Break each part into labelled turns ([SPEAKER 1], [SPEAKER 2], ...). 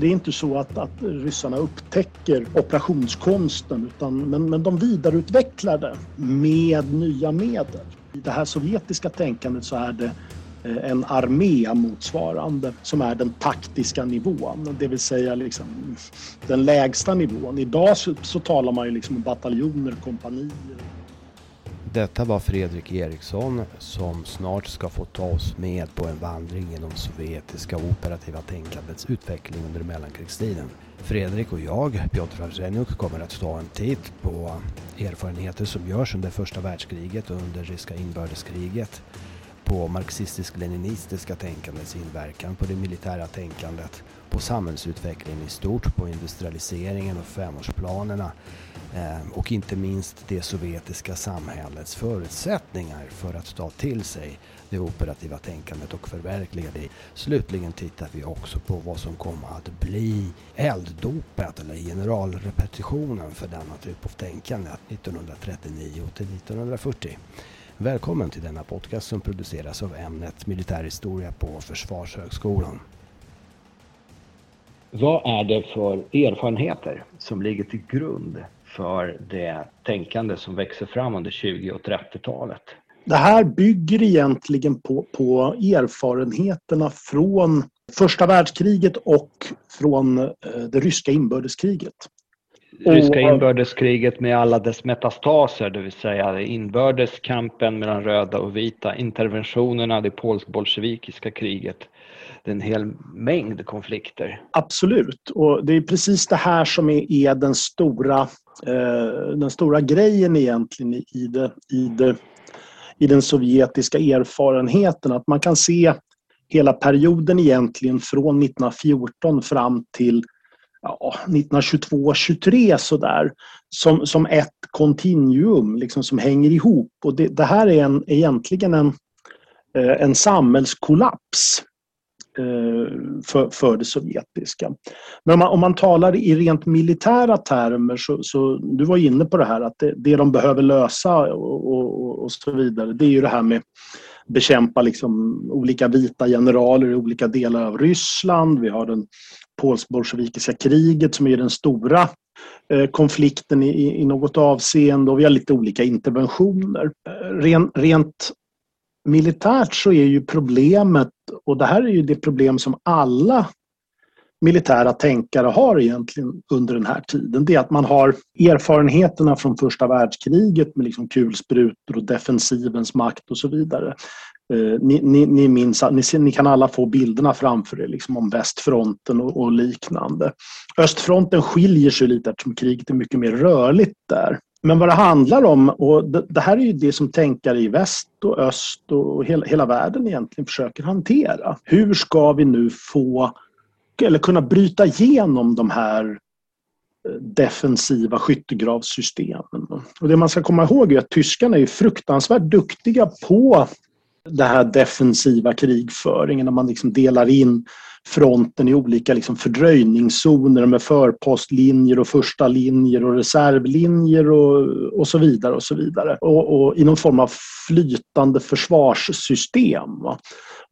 [SPEAKER 1] Det är inte så att, att ryssarna upptäcker operationskonsten utan, men, men de vidareutvecklar det med nya medel. I det här sovjetiska tänkandet så är det eh, en armé motsvarande som är den taktiska nivån, det vill säga liksom den lägsta nivån. Idag så, så talar man ju liksom om bataljoner, kompanier
[SPEAKER 2] detta var Fredrik Eriksson som snart ska få ta oss med på en vandring genom sovjetiska operativa tänkandets utveckling under mellankrigstiden. Fredrik och jag, Piotr Arsenjuk, kommer att ta en titt på erfarenheter som görs under första världskriget och under ryska inbördeskriget på marxistisk-leninistiska tänkandets inverkan på det militära tänkandet, på samhällsutvecklingen i stort, på industrialiseringen och femårsplanerna eh, och inte minst det sovjetiska samhällets förutsättningar för att ta till sig det operativa tänkandet och förverkliga det. Slutligen tittar vi också på vad som kommer att bli elddopet eller generalrepetitionen för denna typ av tänkande 1939 till 1940. Välkommen till denna podcast som produceras av ämnet militärhistoria på Försvarshögskolan.
[SPEAKER 3] Vad är det för erfarenheter som ligger till grund för det tänkande som växer fram under 20 och 30-talet?
[SPEAKER 1] Det här bygger egentligen på, på erfarenheterna från första världskriget och från eh, det ryska inbördeskriget
[SPEAKER 3] ryska inbördeskriget med alla dess metastaser, det vill säga inbördeskampen mellan röda och vita, interventionerna, det polsk-bolsjevikiska kriget. Det är en hel mängd konflikter.
[SPEAKER 1] Absolut, och det är precis det här som är, är den, stora, eh, den stora grejen egentligen i, det, i, det, i den sovjetiska erfarenheten. Att man kan se hela perioden egentligen från 1914 fram till ja, 1922-23 sådär som, som ett kontinuum liksom, som hänger ihop. Och det, det här är en, egentligen en, eh, en samhällskollaps Eh, för, för det sovjetiska. Men om man, om man talar i rent militära termer så, så du var inne på det här att det, det de behöver lösa och, och, och så vidare det är ju det här med bekämpa liksom olika vita generaler i olika delar av Ryssland. Vi har den polsk-bolsjevikiska kriget som är den stora eh, konflikten i, i något avseende och vi har lite olika interventioner. Eh, ren, rent militärt så är ju problemet, och det här är ju det problem som alla militära tänkare har egentligen under den här tiden. Det är att man har erfarenheterna från första världskriget med liksom kulsprutor och defensivens makt och så vidare. Eh, ni, ni, ni, minns, ni, ni, kan alla få bilderna framför er liksom om västfronten och, och, liknande. Östfronten skiljer sig lite eftersom kriget är mycket mer rörligt där. Men vad det handlar om, och det, det här är ju det som tänkare i väst och öst och hela, hela världen egentligen försöker hantera. Hur ska vi nu få, eller kunna bryta igenom de här eh, defensiva skyttegravssystemen. Och det man ska komma ihåg är att tyskarna är fruktansvärt duktiga på den här defensiva krigföringen när man liksom delar in fronten i olika liksom fördröjningszoner med förpostlinjer och första linjer och reservlinjer och, och så vidare. och så vidare. Och, och i någon form av flytande försvarssystem. Va?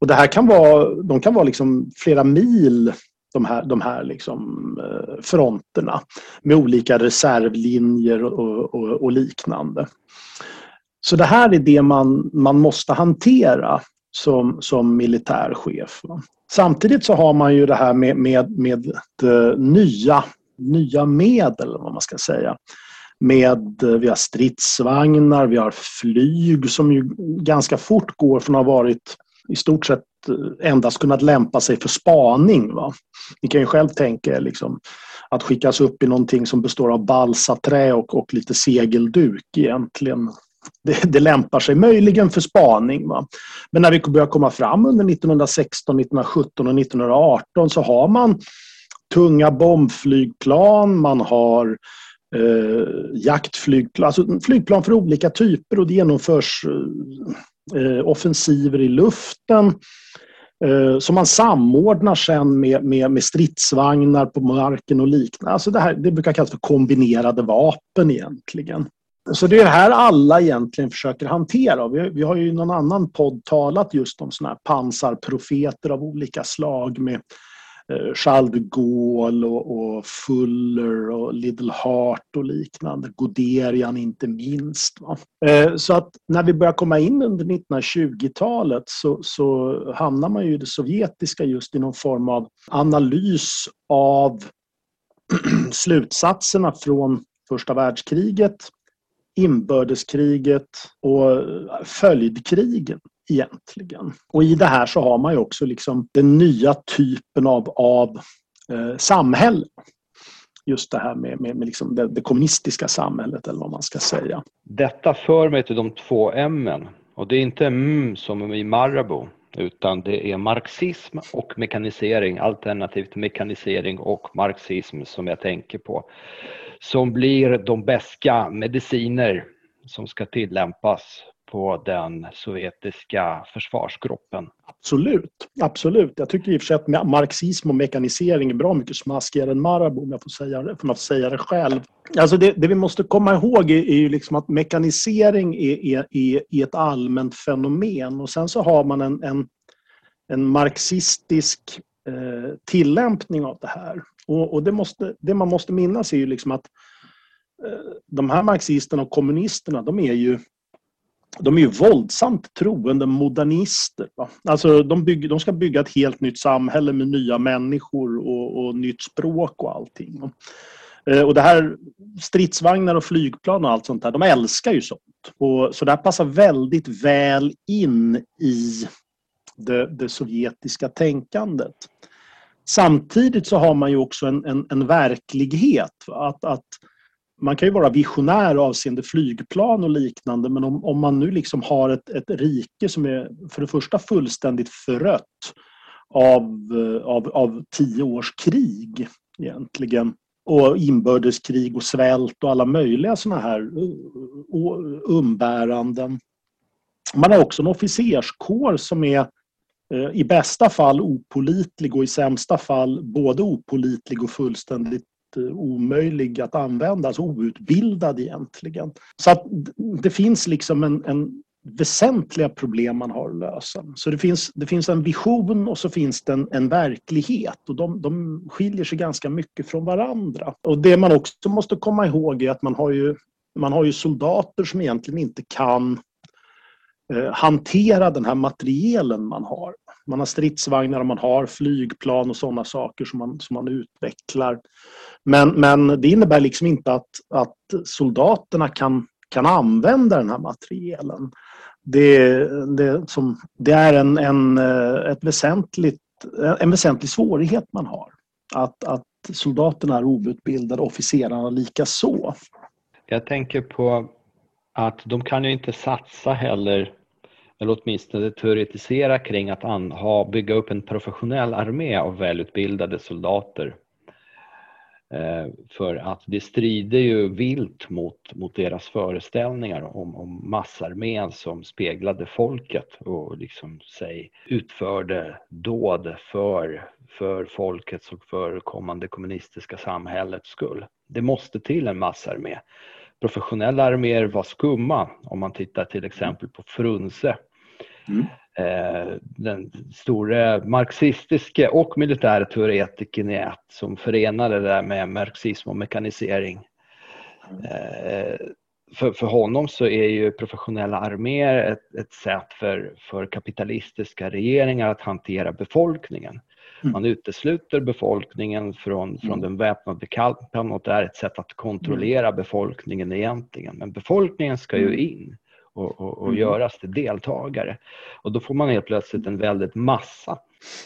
[SPEAKER 1] Och det här kan vara, de kan vara liksom flera mil de här, de här liksom, eh, fronterna med olika reservlinjer och, och, och liknande. Så det här är det man, man måste hantera som, som militärchef. Samtidigt så har man ju det här med, med, med eh, nya, nya medel, vad man ska säga. Med, eh, vi har stridsvagnar, vi har flyg som ju ganska fort går från att ha varit i stort sett eh, endast kunnat lämpa sig för spaning. Va? Ni kan ju själv tänka er liksom, att skickas upp i någonting som består av balsaträ och, och lite segelduk egentligen det, det lämpar sig möjligen för spaning. Va? Men när vi börjar komma fram under 1916, 1917 och 1918 så har man tunga bombflygplan, man har eh, jaktflygplan, alltså flygplan för olika typer och det genomförs eh, eh, offensiver i luften eh, som man samordnar sen med, med, med, stridsvagnar på marken och liknande. Alltså det, här, det brukar kallas för kombinerade vapen egentligen. Så det är det här alla egentligen försöker hantera. Vi, vi har ju i någon annan podd talat just om sådana här pansarprofeter av olika slag med eh, Charles de Gaulle och, och, Fuller och Little Heart och liknande. Goderian inte minst. Va? Eh, så att när vi börjar komma in under 1920-talet så, så hamnar man ju i det sovjetiska just i någon form av analys av slutsatserna från första världskriget, inbördeskriget och följdkrigen egentligen. Och i det här så har man ju också liksom den nya typen av, av eh, samhälle. Just det här med, med, med liksom det, det, kommunistiska samhället eller vad man ska säga.
[SPEAKER 3] Detta för mig till de två M och det är inte M som i Marabou utan det är marxism och mekanisering alternativt mekanisering och marxism som jag tänker på. Som blir de bästa mediciner som ska tillämpas på den sovjetiska försvarsgruppen.
[SPEAKER 1] Absolut, absolut. Jag tycker i och för sig att marxism och mekanisering är bra mycket smaskigare än Marabou om jag får säga det, får säga det själv. Alltså det, det, vi måste komma ihåg är, är ju liksom att mekanisering är, är, är, är ett allmänt fenomen och sen så har man en, en, en marxistisk eh, tillämpning av det här. Och, och, det, måste, det man måste minnas är ju liksom att eh, de här marxisterna och kommunisterna, de är ju de är ju våldsamt troende modernister. Va? Alltså de, bygger, de ska bygga ett helt nytt samhälle med nya människor och, och nytt språk och allting. Eh, och det här stridsvagnar och flygplan och allt sånt där, de älskar ju sånt. Och, så det här passar väldigt väl in i det, det sovjetiska tänkandet. Samtidigt så har man ju också en, en, en verklighet. Att, att man kan ju vara visionär avseende flygplan och liknande men om, om man nu liksom har ett, ett rike som är för det första fullständigt förött av, av, av tio års krig egentligen och inbördeskrig och svält och alla möjliga sådana här umbäranden. Man har också en officerskår som är Eh, i bästa fall opolitlig och i sämsta fall både opolitlig och fullständigt eh, omöjlig att använda, alltså outbildad egentligen. Så att det finns liksom en, en väsentliga problem man har att lösa. Så det finns, det finns en vision och så finns det en, en verklighet och de, de skiljer sig ganska mycket från varandra. Och det man också måste komma ihåg är att man har ju, man har ju soldater som egentligen inte kan Eh, hantera den här materielen man har. Man har stridsvagnar och man har flygplan och sådana saker som man, som man utvecklar. Men, men det innebär liksom inte att, att soldaterna kan, kan använda den här materielen. Det, det, som, det är en, en, eh, ett väsentligt, en väsentlig svårighet man har. Att, att soldaterna är outbildade, officerarna lika så.
[SPEAKER 3] Jag tänker på att de kan ju inte satsa heller eller åtminstone teoretisera kring att ha, bygga upp en professionell armé av välutbildade soldater. Eh, för att det strider ju vilt mot, mot deras föreställningar om, om massarmén som speglade folket och liksom sig utförde dåd för, för folkets och för kommande kommunistiska samhällets skull. Det måste till en massarmé. Professionella arméer var skumma om man tittar till exempel på Frunse Mm. Eh, den store marxistiske och militära teoretikern i ett som förenade det där med marxism och mekanisering. Eh, för, för honom så är ju professionella arméer ett, ett sätt för, för kapitalistiska regeringar att hantera befolkningen. Mm. Man utesluter befolkningen från, från mm. den väpnade kampen och det är ett sätt att kontrollera befolkningen egentligen. Men befolkningen ska ju in och, och, och mm. göras till deltagare. Och då får man helt plötsligt en väldigt massa.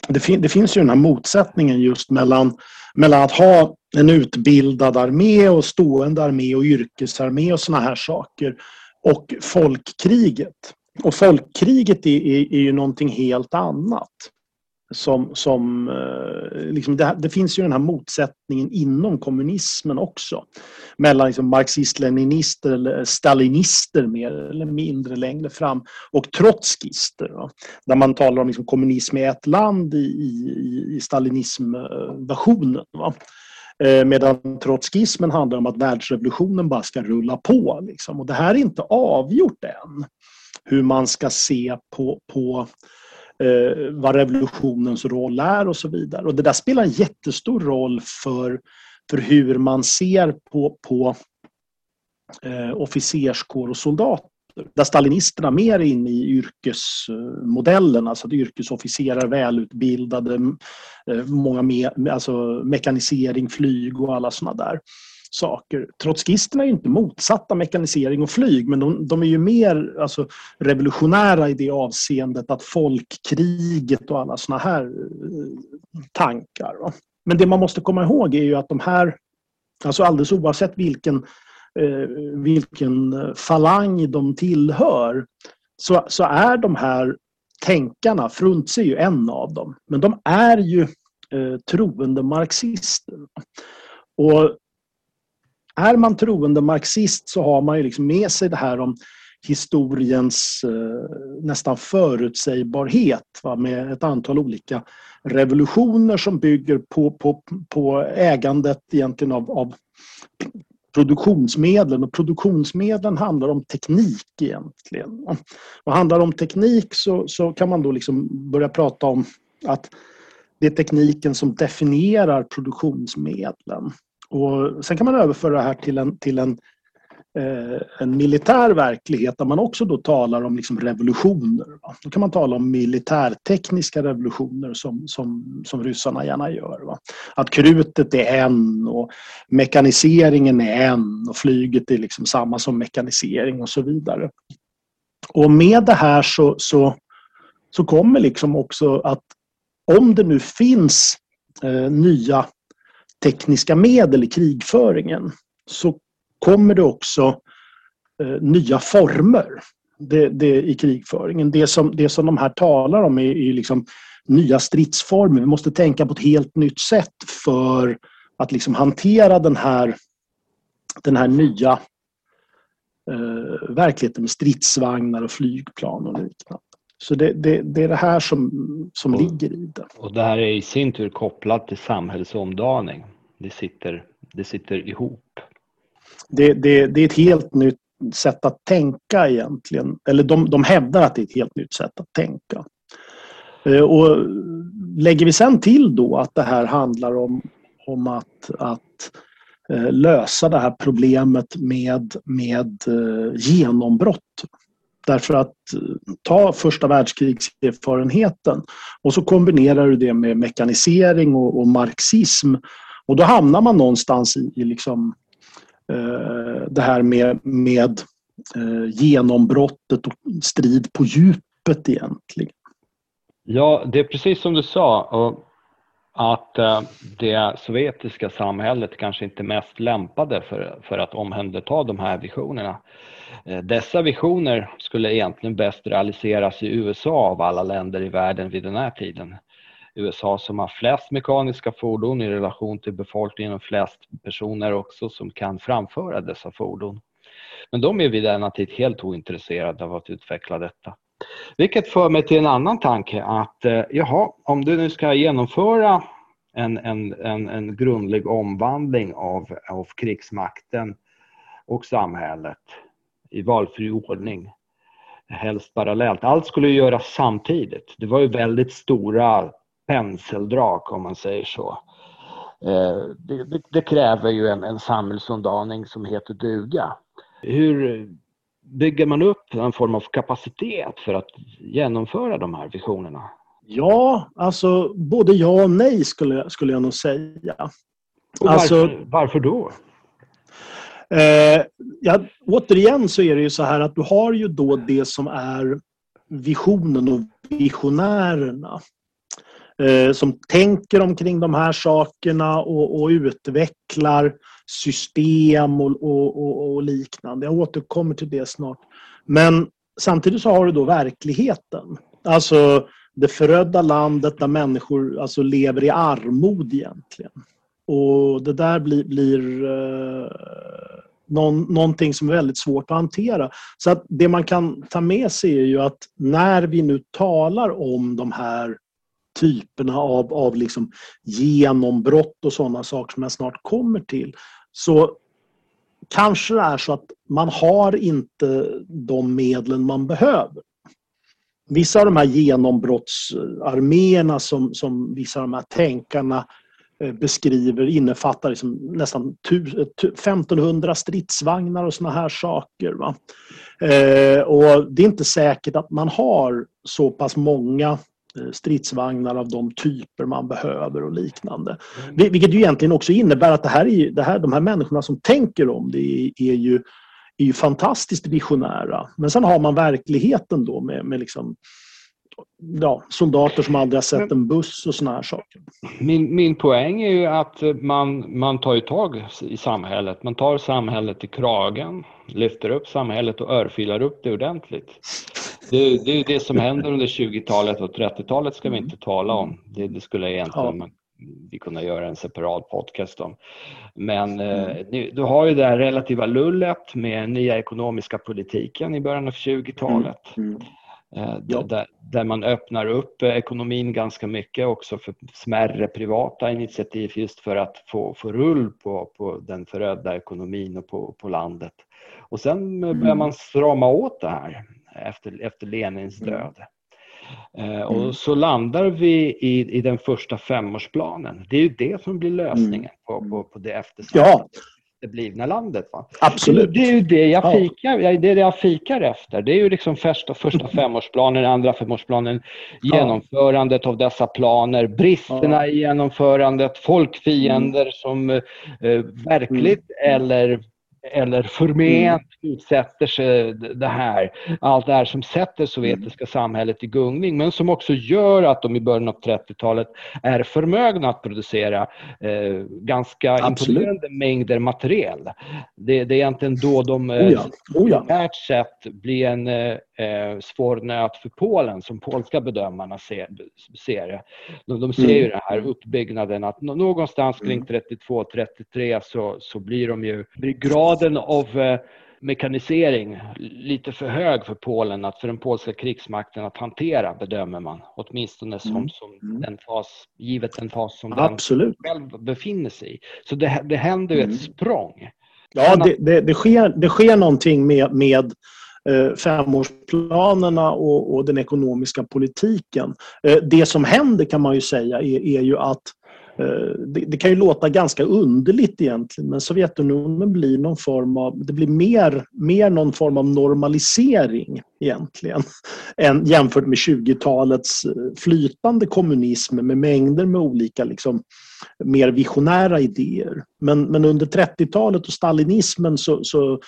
[SPEAKER 1] Det, fin det, finns ju den här motsättningen just mellan, mellan att ha en utbildad armé och stående armé och yrkesarmé och såna här saker och folkkriget. Och folkkriget är, är, är ju någonting helt annat som, som eh, liksom det, det, finns ju den här motsättningen inom kommunismen också. Mellan liksom marxist-leninister eller stalinister mer eller mindre längre fram och trotskister. Va? Där man talar om liksom kommunism i ett land i, i, i stalinismversionen. Va? Eh, medan trotskismen handlar om att världsrevolutionen bara ska rulla på. Liksom. Och det här är inte avgjort än. Hur man ska se på, på eh, vad revolutionens roll är och så vidare. Och det där spelar en jättestor roll för, för hur man ser på, på eh, officerskår och soldater. Där stalinisterna mer är inne i yrkesmodellen, alltså att yrkesofficerare, välutbildade, eh, många med, alltså mekanisering, flyg och alla sådana där saker. Trotskisterna är inte motsatta mekanisering och flyg men de, de är ju mer alltså, revolutionära i det avseendet att folkkriget och alla såna här eh, tankar. Va? Men det man måste komma ihåg är ju att de här, alltså alldeles oavsett vilken, eh, vilken eh, falang de tillhör så, så är de här tänkarna, Frunze är ju en av dem, men de är ju eh, troende marxister. Och är man troende marxist så har man ju liksom med sig det här om historiens eh, nästan förutsägbarhet va, med ett antal olika revolutioner som bygger på, på, på ägandet egentligen av, av produktionsmedlen och produktionsmedlen handlar om teknik egentligen. Och handlar det om teknik så, så kan man då liksom börja prata om att det är tekniken som definierar produktionsmedlen. Och sen kan man överföra det här till en, till en, eh, en militär verklighet där man också då talar om liksom revolutioner. Va? Då kan man tala om militärtekniska revolutioner som, som, som ryssarna gärna gör. Va? Att krutet är en och mekaniseringen är en och flyget är liksom samma som mekanisering och så vidare. Och med det här så, så, så kommer liksom också att om det nu finns eh, nya tekniska medel i krigföringen så kommer det också eh, nya former det, det, i krigföringen. Det som, det som de här talar om är, är liksom nya stridsformer. Vi måste tänka på ett helt nytt sätt för att liksom hantera den här, den här nya eh, verkligheten med stridsvagnar och flygplan och liknande. Så det, det, det, är det här som, som och, ligger i det.
[SPEAKER 3] Och det här är i sin tur kopplat till samhällsomdaning. Det sitter, det sitter ihop.
[SPEAKER 1] Det, det, det är ett helt nytt sätt att tänka egentligen. Eller de, de hävdar att det är ett helt nytt sätt att tänka. Eh, och lägger vi sen till då att det här handlar om, om att, att eh, lösa det här problemet med, med eh, genombrott Därför att eh, ta första världskrigserfarenheten och så kombinerar du det med mekanisering och, och marxism och då hamnar man någonstans i, i liksom, eh, det här med, med eh, genombrottet och strid på djupet egentligen.
[SPEAKER 3] Ja, det är precis som du sa. Och att eh, det sovjetiska samhället kanske inte är mest lämpade för, för att omhänderta de här visionerna. Eh, dessa visioner skulle egentligen bäst realiseras i USA av alla länder i världen vid den här tiden. USA som har flest mekaniska fordon i relation till befolkningen och flest personer också som kan framföra dessa fordon. Men de är vid denna tid helt ointresserade av att utveckla detta. Vilket för mig till en annan tanke att eh, jaha, om du nu ska genomföra en, en, en, en grundlig omvandling av, av krigsmakten och samhället i valfri ordning, helst parallellt. Allt skulle ju göras samtidigt. Det var ju väldigt stora penseldrag om man säger så. Eh, det, det, det kräver ju en, en samhällsomdaning som heter duga. Hur bygger man upp en form av kapacitet för att genomföra de här visionerna?
[SPEAKER 1] Ja, alltså både ja och nej skulle, skulle jag nog säga.
[SPEAKER 3] Och alltså, varför, varför då?
[SPEAKER 1] Eh, ja, återigen så är det ju så här att du har ju då det som är visionen och visionärerna. Eh, som tänker omkring de här sakerna och, och utvecklar system och, och, och, liknande. Jag återkommer till det snart. Men samtidigt så har du då verkligheten. Alltså det förödda landet där människor alltså lever i armod egentligen. Och det där blir, blir eh, någon, någonting som är väldigt svårt att hantera. Så att det man kan ta med sig är ju att när vi nu talar om de här typerna av, av liksom genombrott och sådana saker som jag snart kommer till så kanske det är så att man har inte de medlen man behöver. vissa av de här genombrottsarméerna som, som vissa av de här tänkarna eh, beskriver innefattar liksom nästan 1500 stridsvagnar och såna här saker. Va? Eh, och det är inte säkert att man har så pass många stridsvagnar av de typer man behöver och liknande. Mm. Vilket ju egentligen också innebär att det här är, det här, de här människorna som tänker om det är, är ju är ju fantastiskt visionära. Men sen har man verkligheten då med, med liksom, ja, soldater som aldrig har sett en buss och såna här saker.
[SPEAKER 3] Min, min poäng är ju att man, man tar ju tag i samhället. Man tar samhället i kragen, lyfter upp samhället och örfilar upp det ordentligt. Det, det är det som händer under 20-talet och 30-talet ska vi inte tala om. Det, det skulle egentligen ja vi kunna göra en separat podcast om. Men eh, mm. du har ju det här relativa lullet med nya ekonomiska politiken i början av 20-talet. Mm. Mm. Eh, ja. Där, där, man öppnar upp ekonomin ganska mycket också för smärre privata initiativ just för att få, få rull på, på den förödda ekonomin och på, på landet. Och sen börjar mm. man strama åt det här efter, efter Lenins mm. död. Mm. Och mm. så landar vi i, i den första femårsplanen. Det är ju det som blir lösningen mm. på, på, på det eftersatta. Ja. blivna landet. Va?
[SPEAKER 1] Absolut.
[SPEAKER 3] Det är ju det jag, fikar, ja. det är det jag fikar efter. Det är ju liksom första, första femårsplanen, andra femårsplanen, genomförandet av dessa planer, bristerna ja. i genomförandet, folkfiender mm. som eh, verkligt mm. eller eller förment utsätter sig det här, allt det här som sätter sovjetiska mm. samhället i gungning men som också gör att de i början av 30-talet är förmögna att producera eh, ganska Absolut. imponerande mängder materiel. Det, det, är egentligen då de eh, oh ja. Oh ja. sett blir en eh, eh, svår nöt för Polen som polska bedömarna ser, ser det. De, de ser mm. ju den här uppbyggnaden att någonstans kring 32-33 mm. så, så blir de ju, blir graden av eh, mekanisering lite för hög för Polen, att för den polska krigsmakten att hantera bedömer man. Åtminstone som, mm. som mm. den fas, givet den fas som
[SPEAKER 1] Absolut.
[SPEAKER 3] den själv befinner sig i. Så det, det händer ju mm. ett språng.
[SPEAKER 1] Ja, det, det, det, sker, det sker någonting med, med Eh, femårsplanerna och, och den ekonomiska politiken. Eh, det som händer kan man ju säga är, är ju att Eh, det, det, kan ju låta ganska underligt egentligen men Sovjetunionen blir någon form av, det blir mer, mer någon form av normalisering egentligen än jämfört med 20-talets eh, flytande kommunism med mängder med olika liksom, mer visionära idéer. Men, men under 30-talet och stalinismen så, så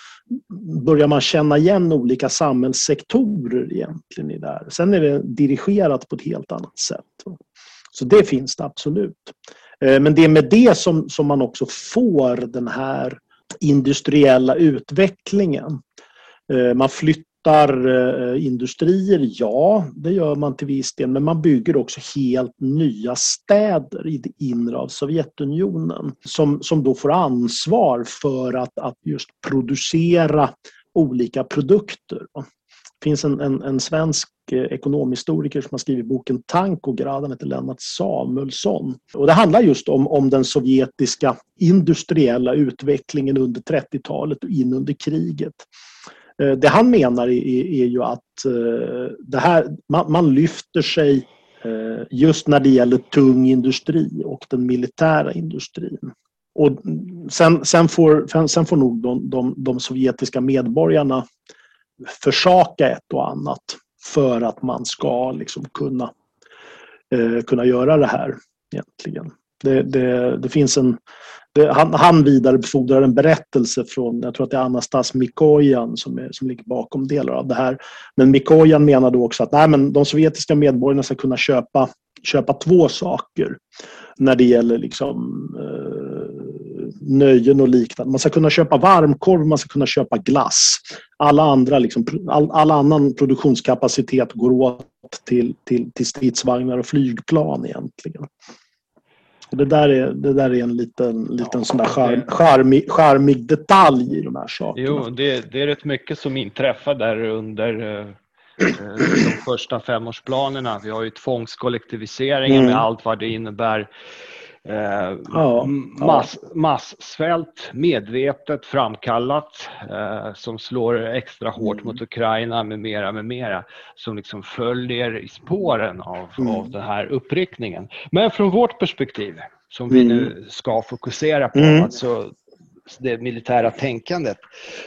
[SPEAKER 1] börjar man känna igen olika samhällssektorer egentligen i det här. Sen är det dirigerat på ett helt annat sätt. Så det finns det absolut. Eh, men det är med det som, som man också får den här industriella utvecklingen. Eh, man flyttar eh, industrier, ja det gör man till viss del, men man bygger också helt nya städer i det inre av Sovjetunionen som, som då får ansvar för att, att just producera olika produkter. Det finns en, en, en svensk eh, ekonomhistoriker som har skrivit boken Tankograd, han heter Lennart Samuelsson. Och det handlar just om, om den sovjetiska industriella utvecklingen under 30-talet och in under kriget. Eh, det han menar är, är ju att eh, det här, man, man lyfter sig just när det gäller tung industri och den militära industrin. Och sen, sen, får, sen får nog de, de, de sovjetiska medborgarna försaka ett och annat för att man ska liksom kunna, eh, kunna göra det här egentligen. Det, det, det finns en, det, han, han vidarebefordrar en berättelse från, jag tror att det är Anastas Mikojan som, är, som ligger bakom delar av det här. Men Mikojan menar då också att nej, men de sovjetiska medborgarna ska kunna köpa, köpa två saker när det gäller liksom, eh, nöjen och liknande. Man ska kunna köpa varmkorv, man ska kunna köpa glass. Alla andra, liksom, all, all annan produktionskapacitet går åt till, till, till stridsvagnar och flygplan egentligen. Det där är, det där är en liten, liten ja, sån där charm, charmig, charmig detalj i de här sakerna.
[SPEAKER 3] Jo, det, det är rätt mycket som inträffar där under eh, de första femårsplanerna. Vi har ju tvångskollektiviseringen mm. med allt vad det innebär Eh, ja, mass, massvält, medvetet framkallat, eh, som slår extra hårt mm. mot Ukraina med mera, med mera, som liksom följer i spåren av, mm. av den här uppryckningen. Men från vårt perspektiv, som vi mm. nu ska fokusera på, mm. alltså det militära tänkandet,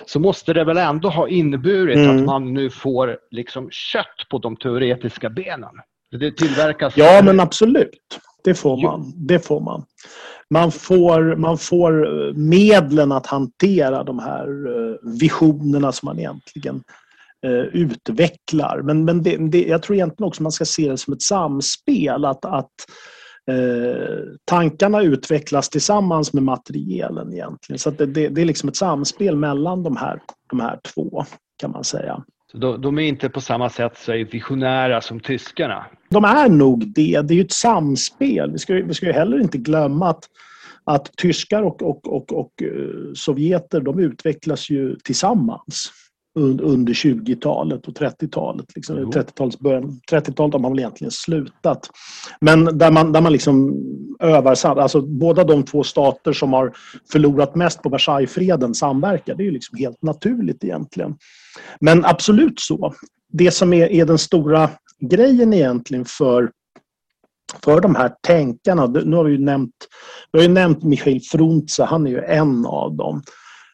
[SPEAKER 3] så måste det väl ändå ha inneburit mm. att man nu får liksom kött på de teoretiska benen. Det tillverkas...
[SPEAKER 1] Ja, men absolut. Det får man. Det får man. Man får, man får eh, medlen att hantera de här eh, visionerna som man egentligen eh, utvecklar. Men, men det, det, jag tror egentligen också man ska se det som ett samspel. Att, att eh, tankarna utvecklas tillsammans med materielen egentligen. Så det, det, det, är liksom ett samspel mellan de här, de här två kan man säga.
[SPEAKER 3] Så de, är inte på samma sätt så visionära som tyskarna?
[SPEAKER 1] De är nog det. Det är ju ett samspel. Vi ska, vi ska ju heller inte glömma att, att tyskar och, och, och, och eh, sovjeter de utvecklas ju tillsammans under 20-talet och 30-talet. Liksom, 30-talets början. 30-talet har man väl egentligen slutat. Men där man, där man liksom övar, alltså båda de två stater som har förlorat mest på Versaillesfreden samverkar. Det är ju liksom helt naturligt egentligen. Men absolut så. Det som är, är den stora grejen egentligen för för de här tänkarna. Nu har vi ju nämnt, vi har ju nämnt Michail Frunze, han är ju en av dem.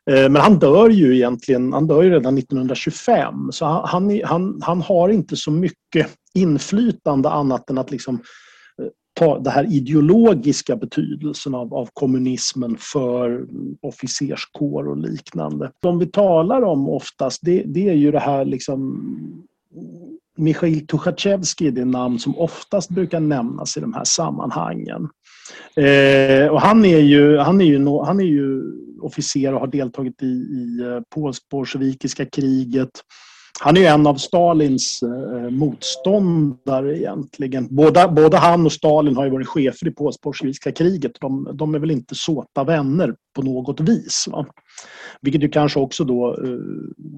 [SPEAKER 1] Eh, men han dör ju egentligen, han dör ju redan 1925 så han, han, han har inte så mycket inflytande annat än att liksom eh, ta den här ideologiska betydelsen av, av kommunismen för officerskår och liknande. De vi talar om oftast det, det är ju det här liksom Mikhail Tuchatjevskij är det namn som oftast brukar nämnas i de här sammanhangen. Eh, och han är ju, han är ju, han är ju officer och har deltagit i, i eh, polsk-bolsjevikiska kriget. Han är en av Stalins eh, motståndare egentligen. Båda, både han och Stalin har ju varit chefer i polsk-bolsjevikiska kriget. De, de är väl inte såta vänner på något vis. Va? Vilket ju kanske också då eh,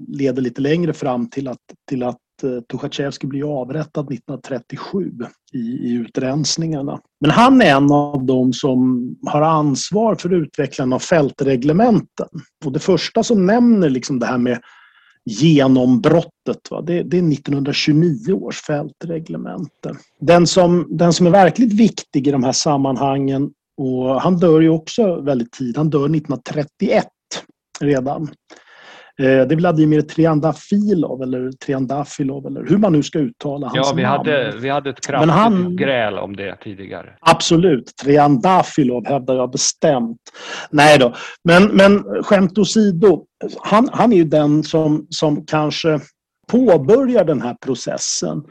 [SPEAKER 1] leder lite längre fram till att, till att Eh, Tuchatjevskij blir avrättad 1937 i, i utrensningarna. Men han är en av de som har ansvar för utvecklandet av fältreglementen. Och det första som nämner liksom det här med genombrottet. Va? Det, det, är 1929 års fältreglemente. Den som, den som är verkligt viktig i de här sammanhangen och han dör ju också väldigt tidigt. Han dör 1931 redan. Eh, det är Vladimir Triandafilov eller Triandafilov eller hur man nu ska uttala hans
[SPEAKER 3] Ja, vi namn. hade, vi hade ett kraftigt han, gräl om det tidigare.
[SPEAKER 1] Absolut. Triandafilov hävdar jag bestämt. Nej då, men, men skämt åsido. Han, han är ju den som, som kanske påbörjar den här processen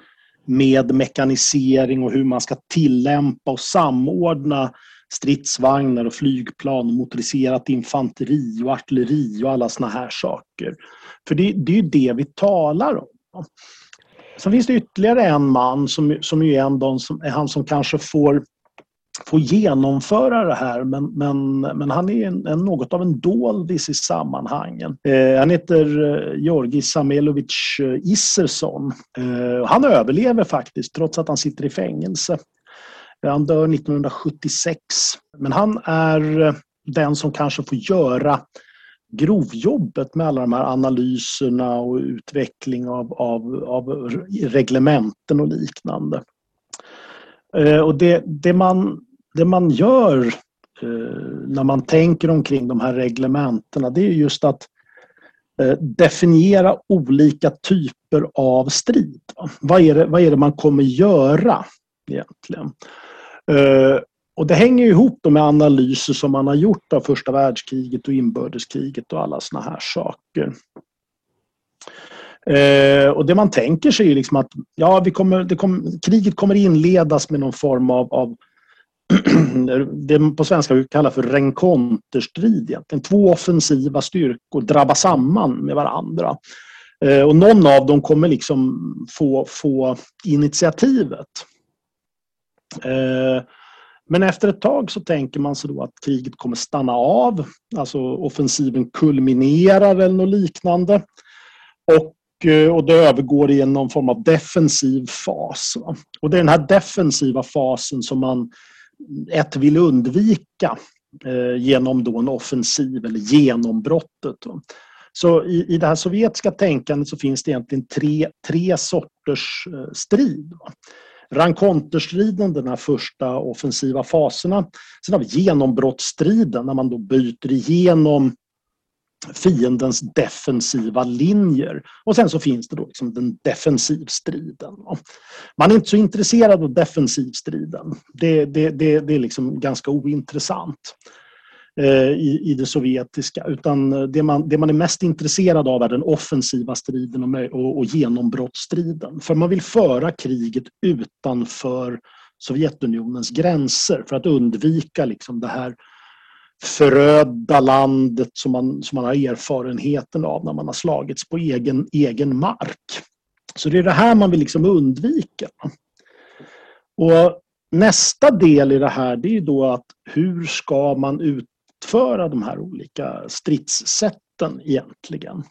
[SPEAKER 1] med mekanisering och hur man ska tillämpa och samordna stridsvagnar och flygplan, och motoriserat infanteri och artilleri och alla såna här saker. För det, det är ju det vi talar om. Sen finns det ytterligare en man som, som är en som, är han som kanske får, får genomföra det här men, men, men han är en, en något av en doldis i sammanhangen. Eh, han heter eh, Georgi Samelovic eh, Isserson. Eh, han överlever faktiskt trots att han sitter i fängelse. Han dör 1976. Men han är eh, den som kanske får göra grovjobbet med alla de här analyserna och utveckling av, av, av reglementen och liknande. Eh, och det, det, man, det man gör eh, när man tänker omkring de här reglementena det är just att definiera olika typer av strid. Vad är det, vad är det man kommer göra egentligen? Eh, och det hänger ihop med analyser som man har gjort av första världskriget och inbördeskriget och alla såna här saker. Eh, och det man tänker sig är liksom att ja, vi kommer, det kriget kommer inledas med någon form av, av det på svenska vi kallar för renkonterstrid. Egentligen. Två offensiva styrkor drabbar samman med varandra. Eh, och någon av dem kommer liksom få, få initiativet. Eh, men efter ett tag så tänker man sig då att kriget kommer stanna av. Alltså offensiven kulminerar eller något liknande. Och, eh, och det övergår i någon form av defensiv fas. Och det är den här defensiva fasen som man ett vill undvika eh, genom då en offensiv eller genombrottet. Så i, i det här sovjetiska tänkandet så finns det egentligen tre, tre sorters strid. Ranconterstriden, den här första offensiva faserna. Sen har vi genombrottsstriden när man då byter igenom fiendens defensiva linjer. Och sen så finns det då liksom den defensivstriden. Man är inte så intresserad av defensivstriden. Det, det, det, det är liksom ganska ointressant Eh, i, i det sovjetiska. Utan eh, det man, det man är mest intresserad av är den offensiva striden och, och, och genombrottsstriden. För man vill föra kriget utanför Sovjetunionens gränser för att undvika liksom det här förödda landet som man, som man har erfarenheten av när man har slagits på egen, egen mark. Så det är det här man vill liksom undvika. Och nästa del i det här det är då att hur ska man utföra de här olika stridssätten egentligen?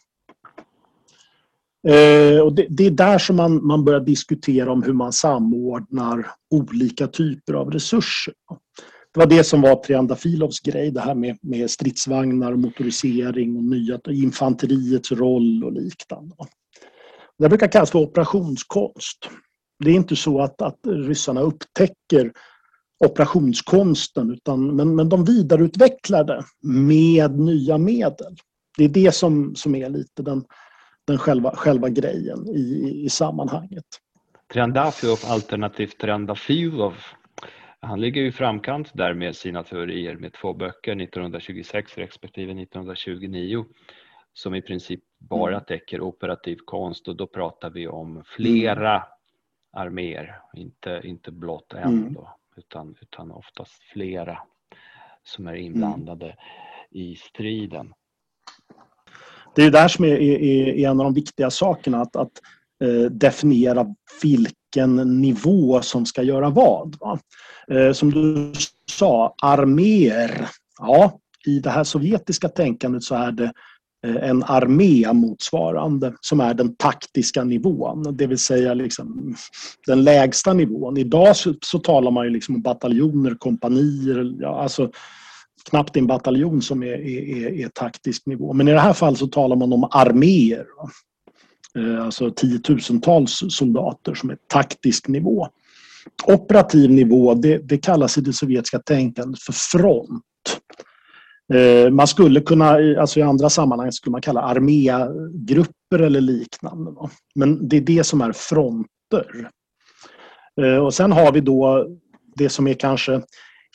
[SPEAKER 1] Eh, och det, det, är där som man, man börjar diskutera om hur man samordnar olika typer av resurser. Det var det som var Triandafilovs grej, det här med, med stridsvagnar, motorisering och nya infanteriets roll och liknande. Det brukar kallas för operationskonst. Det är inte så att, att ryssarna upptäcker operationskonsten utan, men, men de vidareutvecklar det med nya medel. Det är det som, som är lite den, den själva, själva grejen i, i sammanhanget.
[SPEAKER 3] Triandafilov alternativt Triandafilov han ligger i framkant där med sina teorier med två böcker 1926 respektive 1929 som i princip bara mm. täcker operativ konst och då pratar vi om flera mm. arméer, inte, inte blott en mm. då, utan, utan oftast flera som är inblandade mm. i striden.
[SPEAKER 1] Det är där som är, är, är, en av de viktiga sakerna, att, att eh, definiera vilken nivå som ska göra vad. Va? Eh, som du sa, arméer. Ja, i det här sovjetiska tänkandet så är det Eh, en armé motsvarande som är den taktiska nivån, det vill säga liksom den lägsta nivån. Idag så, så talar man ju liksom om bataljoner, kompanier, ja, alltså knappt en bataljon som är, är, är, är, taktisk nivå. Men i det här fallet så talar man om arméer. Eh, alltså tiotusentals soldater som är taktisk nivå. Operativ nivå, det, det kallas i det sovjetiska tänkandet för front. Eh, man skulle kunna, alltså i andra sammanhang skulle man kalla armégrupper eller liknande. Men det är det som är fronter. Eh, och sen har vi då det som är kanske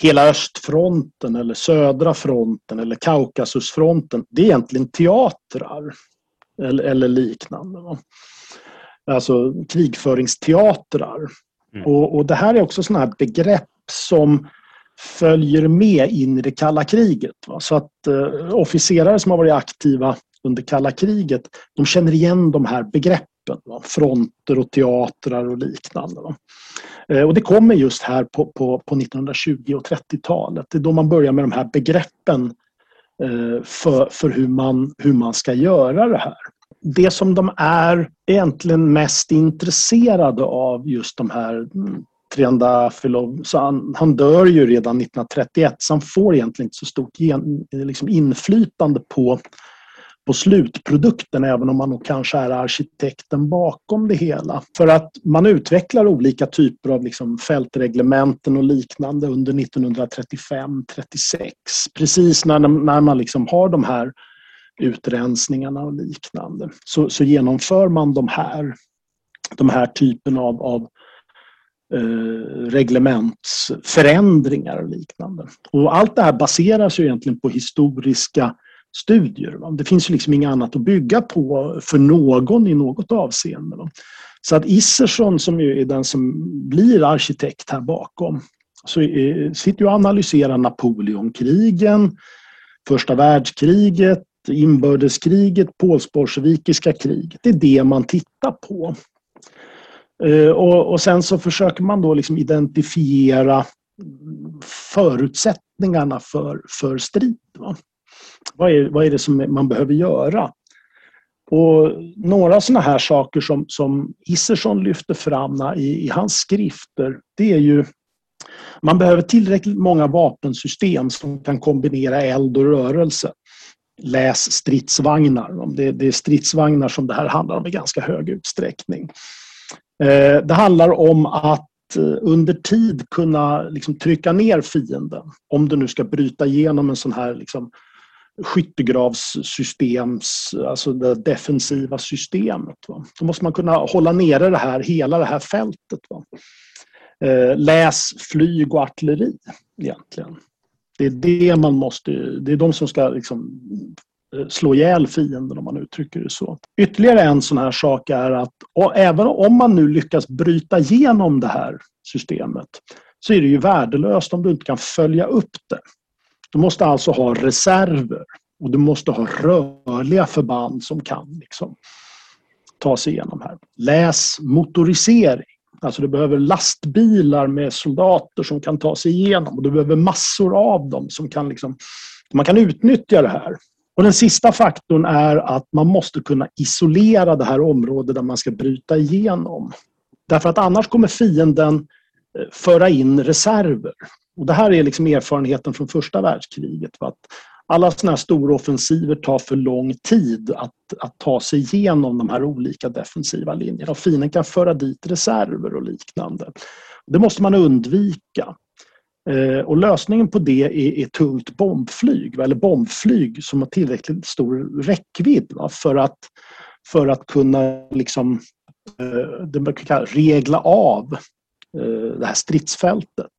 [SPEAKER 1] hela östfronten eller södra fronten eller Kaukasusfronten. Det är egentligen teatrar eller, eller liknande. Alltså krigföringsteatrar. Mm. Och, och, det här är också sådana här begrepp som följer med in i det kalla kriget. Va? Så att eh, officerare som har varit aktiva under kalla kriget, de känner igen de här begreppen. Va? Fronter och teatrar och liknande. Va? Eh, och det kommer just här på, på, på 1920 och 30-talet. Det är då man börjar med de här begreppen eh, för, för hur, man, hur man ska göra det här det som de är egentligen mest intresserade av just de här mm, Triandafilov, så han, han, dör ju redan 1931 så han får egentligen inte så stort gen, liksom inflytande på, på slutprodukten även om man nog kanske är arkitekten bakom det hela. För att man utvecklar olika typer av liksom fältreglementen och liknande under 1935-36. Precis när, när man liksom har de här utrensningarna och liknande. Så, så genomför man de här, de här typen av, av Eh, reglementsförändringar och liknande. Och allt det här baseras ju egentligen på historiska studier. Det finns ju liksom inget annat att bygga på för någon i något avseende. Så att Isserson som ju är den som blir arkitekt här bakom så eh, sitter och analyserar Napoleonkrigen, första världskriget, inbördeskriget, polsk-bolsjevikiska kriget. Det är det man tittar på. Eh, och, och sen så försöker man då liksom identifiera förutsättningarna för, för strid. Va? Vad, är, vad är det som man behöver göra? Och några sådana här saker som, som Isersson lyfter fram i, i hans skrifter, det är ju Man behöver tillräckligt många vapensystem som kan kombinera eld och rörelse. Läs stridsvagnar. Det är stridsvagnar som det här handlar om i ganska hög utsträckning. Eh, det handlar om att eh, under tid kunna liksom trycka ner fienden. Om du nu ska bryta igenom en sån här liksom skyttegravssystems, alltså det defensiva systemet. Va? Då måste man kunna hålla nere det här, hela det här fältet. Va? Eh, läs flyg och artilleri egentligen. Det är det man måste, det är de som ska liksom Eh, slå ihjäl fienden om man uttrycker det så. Ytterligare en sån här sak är att även om man nu lyckas bryta igenom det här systemet så är det ju värdelöst om du inte kan följa upp det. Du måste alltså ha reserver och du måste ha rörliga förband som kan liksom, ta sig igenom här. Läs motorisering. Alltså du behöver lastbilar med soldater som kan ta sig igenom och du behöver massor av dem som kan liksom, man kan utnyttja det här. Och den sista faktorn är att man måste kunna isolera det här området där man ska bryta igenom. Därför att annars kommer fienden eh, föra in reserver. Och det här är liksom erfarenheten från första världskriget. Att alla sådana här stora offensiver tar för lång tid att, att ta sig igenom de här olika defensiva linjerna. Och fienden kan föra dit reserver och liknande. Det måste man undvika. Eh, och lösningen på det är, är tungt bombflyg, eller bombflyg som har tillräckligt stor räckvidd va, för, att, för att kunna liksom, eh, det man kan regla av eh, det här stridsfältet.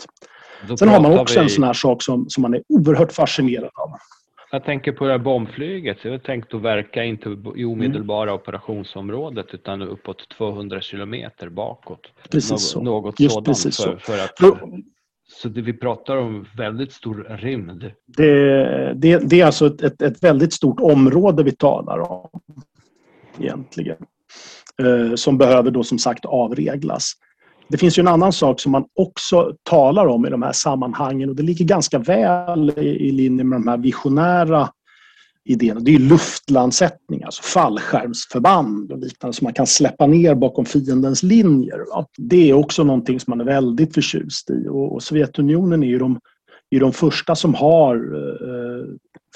[SPEAKER 1] Då Sen har man också vi... en sån här sak som, som man är oerhört fascinerad av.
[SPEAKER 3] Jag tänker på det här bombflyget. Jag har tänkt att verka inte i omedelbara mm. operationsområdet utan uppåt 200 kilometer bakåt.
[SPEAKER 1] Precis Nå så.
[SPEAKER 3] Något Just sådant precis för, så. För att, så det vi pratar om väldigt stor rymd.
[SPEAKER 1] Det, det, det är alltså ett, ett, ett, väldigt stort område vi talar om egentligen. Eh, som behöver då som sagt avreglas. Det finns ju en annan sak som man också talar om i de här sammanhangen och det ligger ganska väl i, linje med de här visionära idén. Det är luftlandsättning, alltså fallskärmsförband och liknande som man kan släppa ner bakom fiendens linjer. Va? Det är också någonting som man är väldigt förtjust i och, och Sovjetunionen är ju de, är de första som har eh,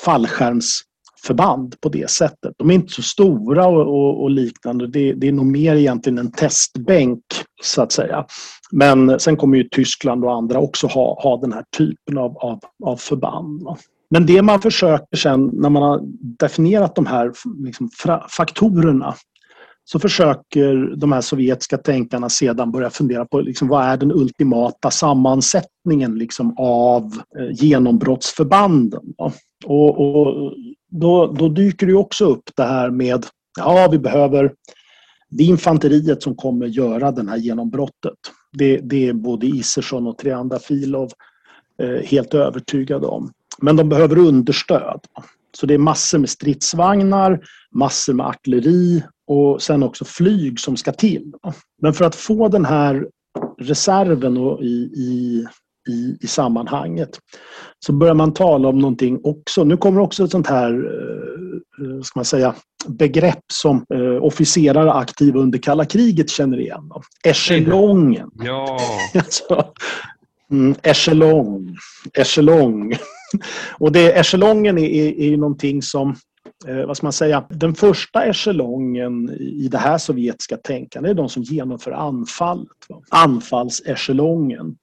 [SPEAKER 1] fallskärms förband på det sättet. De är inte så stora och, och, och liknande. Det, det, är nog mer egentligen en testbänk så att säga. Men sen kommer ju Tyskland och andra också ha, ha den här typen av, av, av förband. Men det man försöker sen när man har definierat de här liksom, faktorerna så försöker de här sovjetiska tänkarna sedan börja fundera på liksom, vad är den ultimata sammansättningen liksom, av eh, genombrottsförbanden. Och, och då, då dyker det också upp det här med ja, vi behöver det är infanteriet som kommer göra det här genombrottet. Det, det är både Isersson och Triandafilov eh, helt övertygade om. Men de behöver understöd. Så det är massor med stridsvagnar, massor med artilleri och sen också flyg som ska till. Men för att få den här reserven i, i i, i sammanhanget. Så börjar man tala om någonting också. Nu kommer också ett sånt här eh, ska man säga, begrepp som eh, officerare aktiva under kalla kriget känner igen. Echelongen.
[SPEAKER 3] Ja.
[SPEAKER 1] alltså, mm, echelong. Echelong. Och det, echelongen är, är, är någonting som eh, vad ska man säga, den första echelongen i det här sovjetiska tänkandet är de som genomför anfallet. Anfallsechelongen.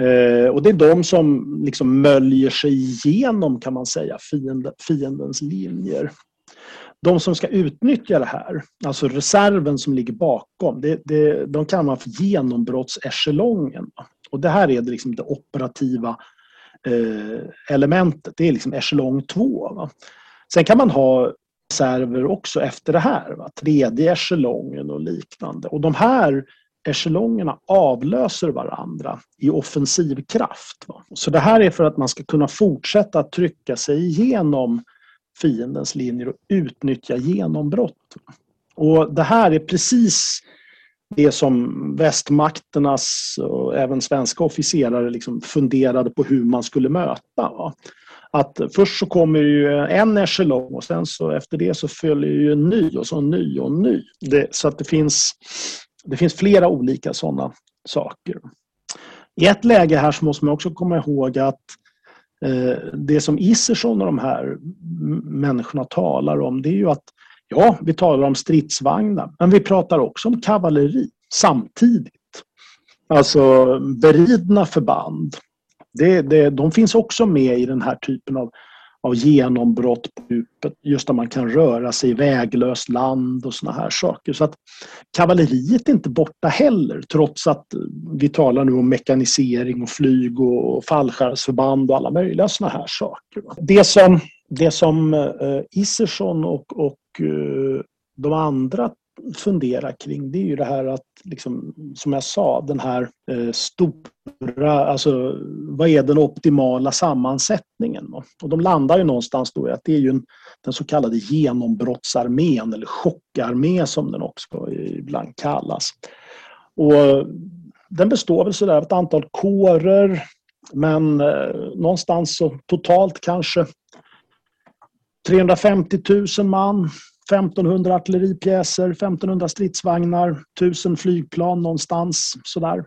[SPEAKER 1] Eh, och det är de som liksom möljer sig igenom kan man säga fiende, fiendens linjer. De som ska utnyttja det här, alltså reserven som ligger bakom, det, det, de kallar man för genombrottsechelongen. Och det här är det, liksom det operativa Eh, elementet. Det är liksom echelong 2. Sen kan man ha server också efter det här. Va? Tredje echelongen och liknande. Och de här echelongerna avlöser varandra i offensiv kraft. Så det här är för att man ska kunna fortsätta att trycka sig igenom fiendens linjer och utnyttja genombrott. Och det här är precis det som västmakternas och även svenska officerare liksom funderade på hur man skulle möta. Att först så kommer ju en echelong och sen så efter det så följer ju en ny och så en ny och en ny. Det, så att det finns det finns flera olika sådana saker. I ett läge här så måste man också komma ihåg att eh, det som Isersson och de här människorna talar om det är ju att ja, vi talar om stridsvagnar men vi pratar också om kavalleri samtidigt. Alltså beridna förband. Det, det, de finns också med i den här typen av av genombrott på djupet. Just där man kan röra sig i väglöst land och såna här saker. Så att kavalleriet är inte borta heller trots att vi talar nu om mekanisering och flyg och fallskärmsförband och alla möjliga såna här saker. Det som, det som eh, Isersson och, och Eh, de andra fundera kring det är ju det här att, liksom, som jag sa, den här eh, stora, alltså vad är den optimala sammansättningen? Och de landar ju någonstans då i att det är ju en, den så kallade genombrottsarmén eller chockarmé som den också ibland kallas. Och den består väl sådär av ett antal kårer men eh, någonstans så totalt kanske 350 000 man 1500 artilleripjäser, 1500 stridsvagnar, 1000 flygplan någonstans sådär.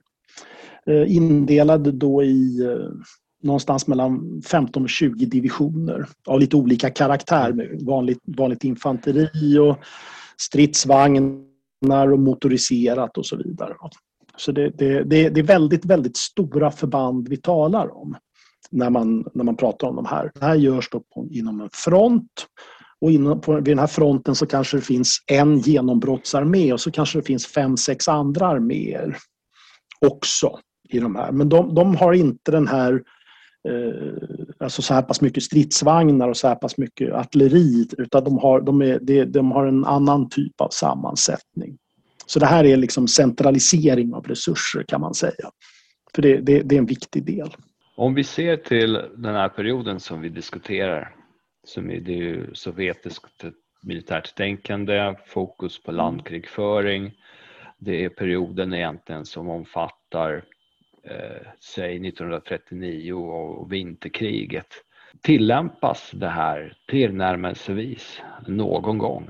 [SPEAKER 1] Eh, Indelade då i eh, någonstans mellan 15 och 20 divisioner av lite olika karaktär. Med vanligt, vanligt infanteri och stridsvagnar och motoriserat och så vidare. Så det, det, det, det är väldigt, väldigt stora förband vi talar om när man, när man pratar om de här. Det här görs då på, inom en front och inom, på, vid den här fronten så kanske det finns en genombrottsarmé och så kanske det finns fem, sex andra arméer också i de här. Men de, de har inte den här eh, alltså så här pass mycket stridsvagnar och så här pass mycket artilleri utan de har, de, är, de har en annan typ av sammansättning. Så det här är liksom centralisering av resurser kan man säga. För det, det, det är en viktig del.
[SPEAKER 3] Om vi ser till den här perioden som vi diskuterar som är det ju sovjetiskt militärt tänkande, fokus på mm. landkrigföring. Det är perioden egentligen som omfattar eh, säg 1939 och vinterkriget. Tillämpas det här tillnärmelsevis någon gång?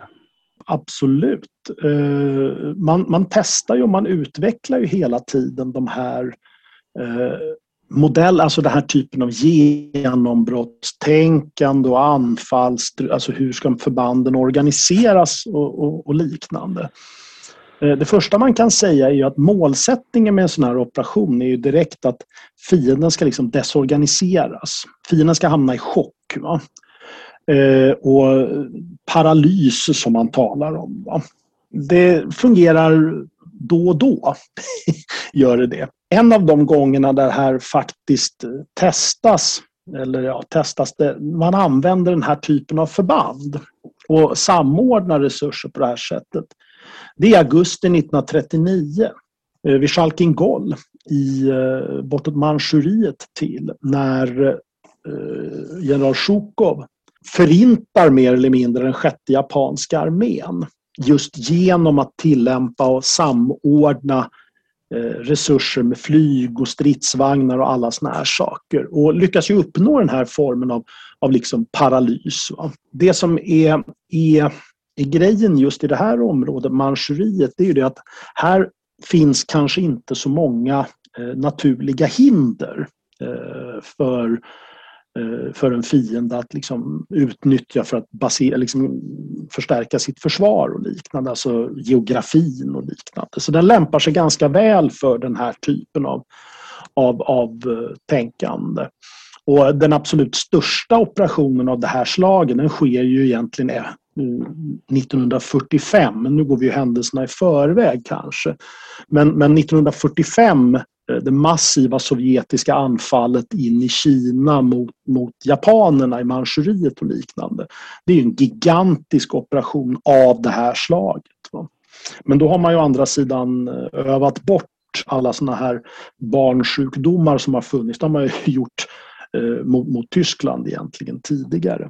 [SPEAKER 1] Absolut. Eh, man, man testar ju och man utvecklar ju hela tiden de här eh, modell, alltså den här typen av genombrottstänkande och anfall, alltså hur ska förbanden organiseras och, och, och, liknande. Eh, det första man kan säga är ju att målsättningen med en sån här operation är ju direkt att fienden ska liksom desorganiseras. Fienden ska hamna i chock. Va? Eh, och paralys som man talar om. Va? Det fungerar då och då. gör det det en av de gångerna där det här faktiskt testas, eller ja, testas det, man använder den här typen av förband och samordnar resurser på det här sättet. Det är augusti 1939 eh, vid Chalkingol i, eh, bortåt Manchuriet till när eh, general Sjukov förintar mer eller mindre den sjätte japanska armén just genom att tillämpa och samordna eh, resurser med flyg och stridsvagnar och alla såna här saker. Och lyckas ju uppnå den här formen av, av liksom paralys. Va? Det som är, är, är grejen just i det här området, Manchuriet, det är ju det att här finns kanske inte så många eh, naturliga hinder eh, för Eh, Eh, för en fiende att liksom utnyttja för att basera, liksom förstärka sitt försvar och liknande. Alltså geografin och liknande. Så den lämpar sig ganska väl för den här typen av, av, av eh, tänkande. Och den absolut största operationen av det här slaget den sker ju egentligen eh, 1945. Nu går vi ju händelserna i förväg kanske. Men, men 1945 Eh, det massiva sovjetiska anfallet in i Kina mot, mot japanerna i Manchuriet och liknande. Det är en gigantisk operation av det här slaget. Va? Men då har man ju å andra sidan eh, övat bort alla såna här barnsjukdomar som har funnits. Det har man ju gjort eh, mot, mot Tyskland egentligen tidigare.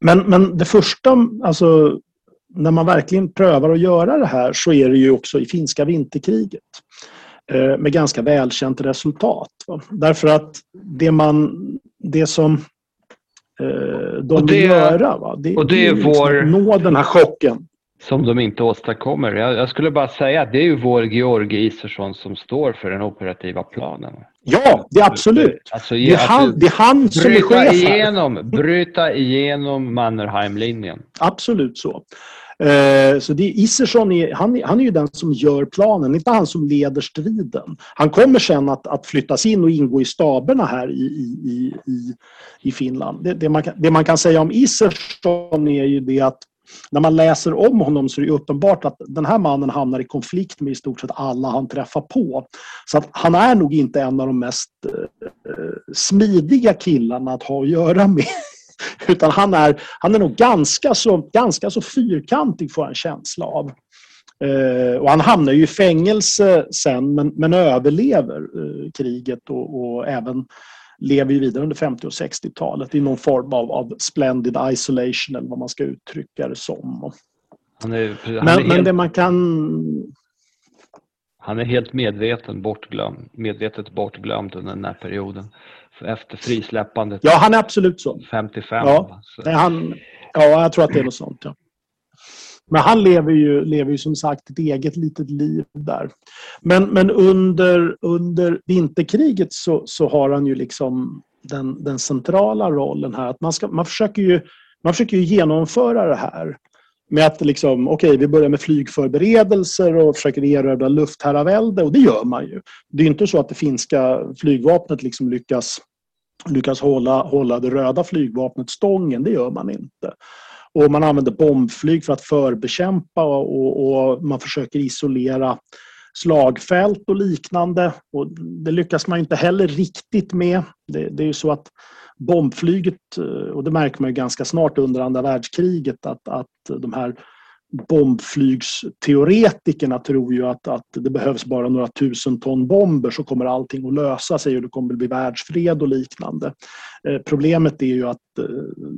[SPEAKER 1] Men, men det första, alltså när man verkligen prövar att göra det här så är det ju också i finska vinterkriget. Eh, med ganska välkänt resultat. Därför att det, man, det som eh, de det, vill göra, va?
[SPEAKER 3] det, och det är liksom
[SPEAKER 1] vår... nå den här chocken.
[SPEAKER 3] Som de inte åstadkommer. Jag, jag, skulle bara säga att det är ju vår Georg Isersson som står för den operativa planen.
[SPEAKER 1] Ja, det är absolut. Alltså, det, är han, det är han som är chef
[SPEAKER 3] igenom, Bryta igenom Mannerheim-linjen.
[SPEAKER 1] Absolut så. Eh, så det är Isersson, är, han, han är ju den som gör planen, inte han som leder striden. Han kommer sen att, att flyttas in och ingå i staberna här i, i, i, i Finland. Det, det, man, det man kan säga om Isersson är ju det att när man läser om honom så är det uppenbart att den här mannen hamnar i konflikt med i stort sett alla han träffar på. Så att han är nog inte en av de mest eh, smidiga killarna att ha att göra med. Utan han är, han är nog ganska så, ganska så fyrkantig får jag en känsla av. Eh, och han hamnar ju i fängelse sen men, men överlever eh, kriget och, och även lever ju vidare under 50 och 60-talet i någon form av, av splendid isolation eller vad man ska uttrycka det som. Han är, han men, helt, men det man kan...
[SPEAKER 3] Han är helt medveten bortglömd, medvetet bortglömd under den här perioden. Efter frisläppandet.
[SPEAKER 1] Ja, han är absolut så.
[SPEAKER 3] 55.
[SPEAKER 1] Ja, han, ja jag tror att det är något sånt. Ja. Men han lever ju, lever ju som sagt ett eget litet liv där. Men, men under, under vinterkriget så, så har han ju liksom den, den centrala rollen här. Att man, ska, man, försöker ju, man försöker ju genomföra det här med att liksom, okej, okay, vi börjar med flygförberedelser och försöker erövra luftherravälde och det gör man ju. Det är inte så att det finska flygvapnet liksom lyckas, lyckas hålla, hålla det röda flygvapnet stången, det gör man inte. Och man använder bombflyg för att förbekämpa och, och, man försöker isolera slagfält och liknande. Och det lyckas man inte heller riktigt med. Det, det är ju så att bombflyget, eh, och det märker man ju ganska snart under andra världskriget, att, att de här bombflygsteoretikerna tror ju att, att det behövs bara några tusen ton bomber så kommer allting att lösa sig och det kommer att bli världsfred och liknande. Eh, problemet är ju att eh,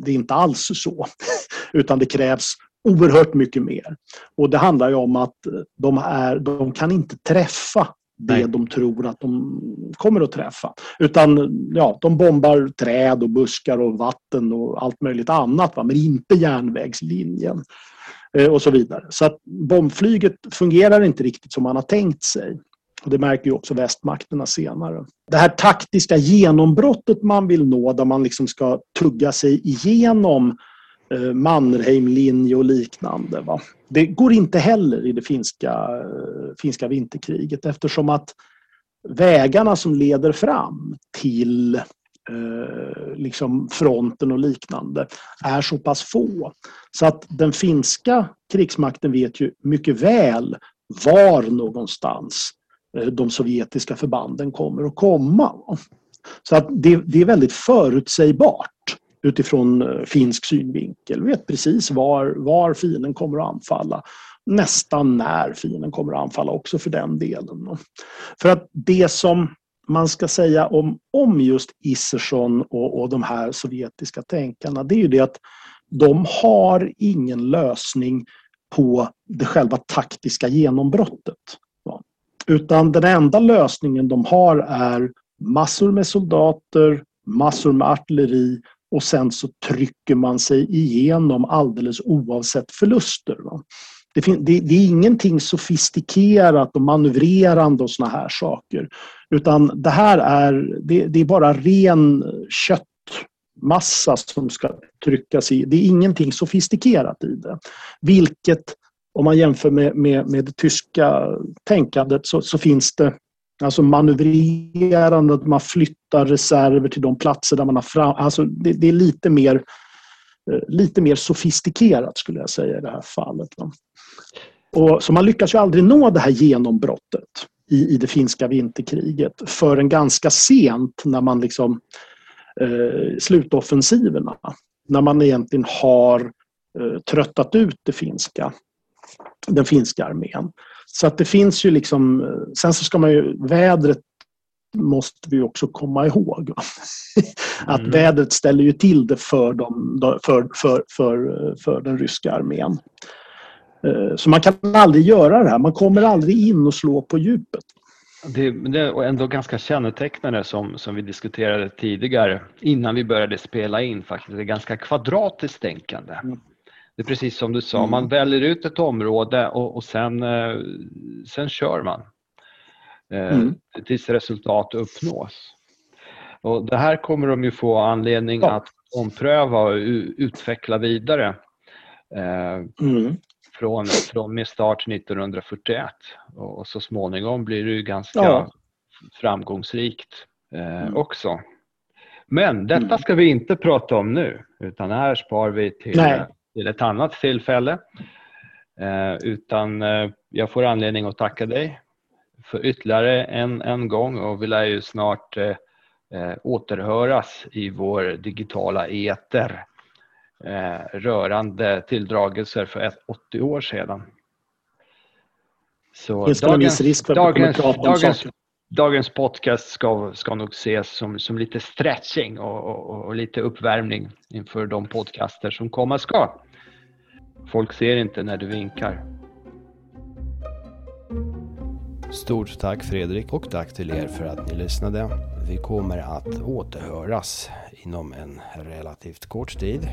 [SPEAKER 1] det är inte alls så. Utan det krävs oerhört mycket mer. Och det handlar ju om att de, är, de kan inte träffa det Nej. de tror att de kommer att träffa. Utan ja, de bombar träd och buskar och vatten och allt möjligt annat. Va? Men inte järnvägslinjen. Eh, och så vidare. Så att bombflyget fungerar inte riktigt som man har tänkt sig. Och det märker ju också västmakterna senare. Det här taktiska genombrottet man vill nå där man liksom ska tugga sig igenom eh, Mannerheimlinje och liknande. Va? Det går inte heller i det finska, eh, finska vinterkriget eftersom att vägarna som leder fram till Eh, liksom fronten och liknande är så pass få. Så att den finska krigsmakten vet ju mycket väl var någonstans eh, de sovjetiska förbanden kommer att komma. Så att det, det är väldigt förutsägbart utifrån eh, finsk synvinkel. Vi vet precis var, var fienden kommer att anfalla. Nästan när fienden kommer att anfalla också för den delen. För att det som man ska säga om, om just Iserson och, och de här sovjetiska tänkarna det är ju det att de har ingen lösning på det själva taktiska genombrottet. Utan den enda lösningen de har är massor med soldater, massor med artilleri och sen så trycker man sig igenom alldeles oavsett förluster. Det, det, det, är ingenting sofistikerat och manövrerande och såna här saker. Utan det här är, det, det är bara ren köttmassa som ska tryckas i. Det är ingenting sofistikerat i det. Vilket, om man jämför med, med, med det tyska tänkandet, så, så finns det Alltså manövrerandet, man flyttar reserver till de platser där man har fram... Alltså det, det är lite mer, eh, lite mer sofistikerat skulle jag säga i det här fallet. Och, så man lyckas ju aldrig nå det här genombrottet i, i det finska vinterkriget förrän ganska sent när man liksom eh, slutoffensiverna. När man egentligen har eh, tröttat ut det finska, den finska armén. Så att det finns ju liksom, sen så ska man ju, vädret måste vi också komma ihåg. att mm. vädret ställer ju till det för, dem, för, för, för, för den ryska armén. Eh, så man kan aldrig göra det här. Man kommer aldrig in och slå på djupet.
[SPEAKER 3] Det, det är ändå ganska kännetecknande som, som vi diskuterade tidigare innan vi började spela in faktiskt. Det är ganska kvadratiskt tänkande. Mm. Det är precis som du sa, mm. man väljer ut ett område och, och sen, eh, sen kör man. Eh, mm. Tills resultat uppnås. Och det här kommer de ju få anledning ja. att ompröva och utveckla vidare. Eh, mm. från, från med start 1941 och, så småningom blir det ju ganska ja. framgångsrikt eh, mm. också. Men detta mm. ska vi inte prata om nu utan här spar vi till, till ett annat tillfälle. Eh, utan eh, jag får anledning att tacka dig för ytterligare en, en gång och vi lär ju snart eh, återhöras i vår digitala eter rörande tilldragelser för ett, 80 år sedan.
[SPEAKER 1] Så Finns dagens, risk
[SPEAKER 3] dagens, dagens, dagens podcast ska, ska nog ses som, som lite stretching och, och, och lite uppvärmning inför de podcaster som komma ska. Folk ser inte när du vinkar.
[SPEAKER 2] Stort tack Fredrik och tack till er för att ni lyssnade. Vi kommer att återhöras inom en relativt kort tid.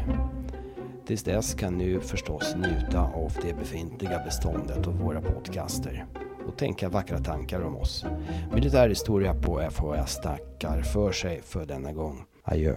[SPEAKER 2] Tills dess kan ni förstås njuta av det befintliga beståndet och våra podcaster och tänka vackra tankar om oss. Militärhistoria på FHS tackar för sig för denna gång. Adjö.